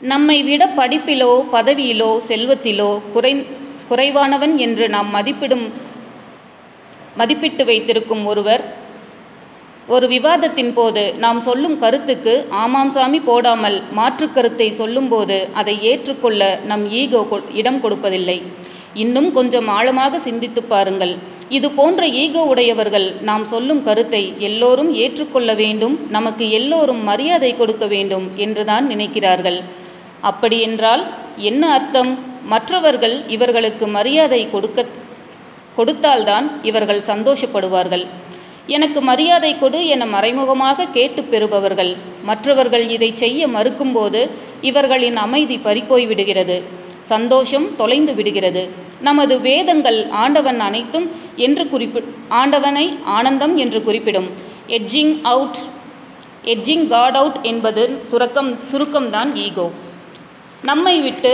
நம்மை விட படிப்பிலோ பதவியிலோ செல்வத்திலோ குறை குறைவானவன் என்று நாம் மதிப்பிடும் மதிப்பிட்டு வைத்திருக்கும் ஒருவர் ஒரு விவாதத்தின் போது நாம் சொல்லும் கருத்துக்கு ஆமாம் சாமி போடாமல் மாற்றுக் கருத்தை சொல்லும்போது அதை ஏற்றுக்கொள்ள நம் ஈகோ கொ- இடம் கொடுப்பதில்லை. இன்னும் கொஞ்சம் ஆழமாக சிந்தித்துப் பாருங்கள். இது போன்ற ஈகோ உடையவர்கள் நாம் சொல்லும் கருத்தை எல்லோரும் ஏற்றுக்கொள்ள வேண்டும் நமக்கு எல்லோரும் மரியாதை கொடுக்க வேண்டும் என்றுதான் நினைக்கிறார்கள். அப்படியென்றால் என்ன அர்த்தம்? மற்றவர்கள் இவர்களுக்கு மரியாதை கொடுக்க கொடுத்தால்தான் இவர்கள் சந்தோஷப்படுவார்கள். எனக்கு மரியாதை கொடு என மறைமுகமாக கேட்டு பெறுபவர்கள். மற்றவர்கள் இதை செய்ய மறுக்கும்போது இவர்களின் அமைதி பறிப்போய் விடுகிறது சந்தோஷம் தொலைந்து விடுகிறது. நமது வேதங்கள் ஆண்டவன் அனைத்தும் என்று குறிப்பி ஆண்டவனை ஆனந்தம் என்று குறிப்பிடும். Edging out edging God out என்பது சுரக்கம் சுருக்கம்தான் ஈகோ. நம்மை விட்டு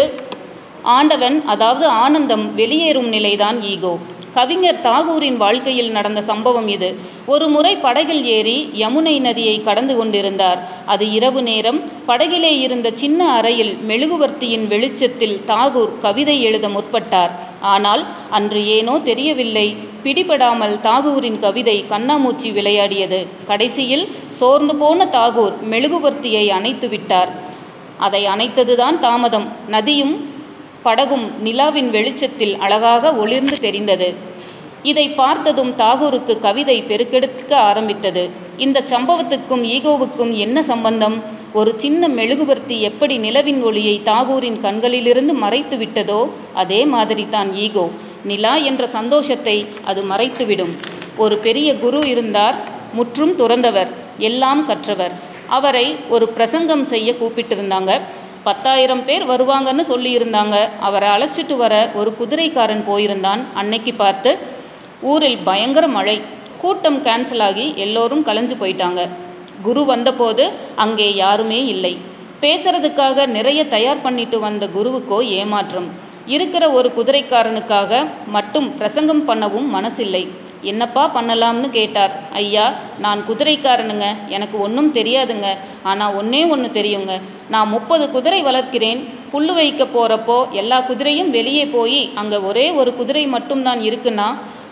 ஆண்டவன் அதாவது ஆனந்தம் வெளியேறும் நிலைதான் ஈகோ. கவிஞர் தாகூரின் வாழ்க்கையில் நடந்த சம்பவம் இது. ஒரு முறை படகில் ஏறி யமுனை நதியை கடந்து கொண்டிருந்தார். அது இரவு நேரம் படகிலே இருந்த சின்ன அறையில் மெழுகுவர்த்தியின் வெளிச்சத்தில் தாகூர் கவிதை எழுத முற்பட்டார். ஆனால் அன்று ஏனோ தெரியவில்லை பிடிபடாமல் தாகூரின் கவிதை கண்ணாமூச்சி விளையாடியது. கடைசியில் சோர்ந்து போன தாகூர் மெழுகுவர்த்தியை அணைத்து விட்டார் அதை அணைத்ததுதான் தாமதம். நதியும் படகும் நிலாவின் வெளிச்சத்தில் அழகாக ஒளிர்ந்து தெரிந்தது. இதை பார்த்ததும் தாகூருக்கு கவிதை பெருக்கெடுக்க ஆரம்பித்தது. இந்த சம்பவத்துக்கும் ஈகோவுக்கும் என்ன சம்பந்தம்? ஒரு சின்ன மெழுகுவர்த்தி எப்படி நிலவின் ஒளியை தாகூரின் கண்களிலிருந்து மறைத்து விட்டதோ அதே மாதிரி தான் ஈகோ. நிலா என்ற சந்தோஷத்தை அது மறைத்துவிடும். ஒரு பெரிய குரு இருந்தார் முற்றும் துறந்தவர் எல்லாம் கற்றவர். அவரை ஒரு பிரசங்கம் செய்ய கூப்பிட்டிருந்தாங்க. பத்தாயிரம் பேர் வருவாங்கன்னு சொல்லியிருந்தாங்க. அவரை அழைச்சிட்டு வர ஒரு குதிரைக்காரன் போயிருந்தான். அன்னைக்கு பார்த்து ஊரில் பயங்கர மழை. கூட்டம் கேன்சல் ஆகி எல்லோரும் கலைஞ்சு போயிட்டாங்க. குரு வந்தபோது அங்கே யாருமே இல்லை. பேசுறதுக்காக நிறைய தயார் பண்ணிட்டு வந்த குருவுக்கோ ஏமாற்றம். இருக்கிற ஒரு குதிரைக்காரனுக்காக மட்டும் பிரசங்கம் பண்ணவும் மனசில்லை. என்னப்பா பண்ணலாம்னு கேட்டார். ஐயா நான் குதிரைக்காரனுங்க எனக்கு ஒன்றும் தெரியாதுங்க. ஆனால் ஒன்றே ஒன்று தெரியுங்க. நான் முப்பது குதிரை வளர்க்கிறேன். புல்லு வைக்க போகிறப்போ எல்லா குதிரையும் வெளியே போய் அங்கே ஒரே ஒரு குதிரை மட்டும்தான் இருக்குன்னா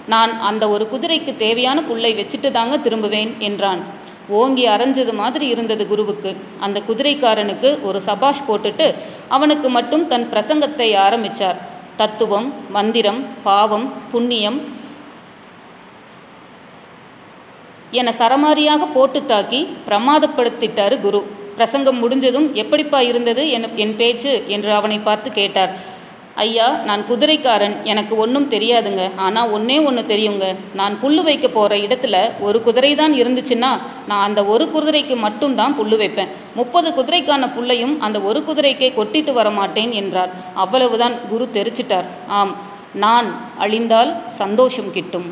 நான் அந்த ஒரு குதிரைக்கு தேவையான புல்லை வச்சுட்டு தாங்க திரும்புவேன் என்றான். ஓங்கி அரைஞ்சது மாதிரி இருந்தது குருவுக்கு. அந்த குதிரைக்காரனுக்கு ஒரு சபாஷ் போட்டுட்டு அவனுக்கு மட்டும் தன் பிரசங்கத்தை ஆரம்பித்தார் தத்துவம் மந்திரம் பாவம் புண்ணியம் என சரமாரியாக போட்டு தாக்கி பிரமாதப்படுத்திட்டாரு குரு. பிரசங்கம் முடிஞ்சதும் எப்படிப்பா இருந்தது என் என் பேச்சு? என்று அவனை பார்த்து கேட்டார். ஐயா நான் குதிரைக்காரன். எனக்கு ஒன்றும் தெரியாதுங்க. ஆனால் ஒன்றே ஒன்று தெரியுங்க. நான் புல் வைக்க போகிற இடத்துல ஒரு குதிரை தான் இருந்துச்சுன்னா நான் அந்த ஒரு குதிரைக்கு மட்டும்தான் புல் வைப்பேன். முப்பது குதிரைக்கான புல்லையும் அந்த ஒரு குதிரைக்கே கொட்டிட்டு வர மாட்டேன் என்றார். அவ்வளவுதான் குரு தெரிச்சிட்டார். ஆம் நான் அழிந்தால் சந்தோஷம் கிட்டும்.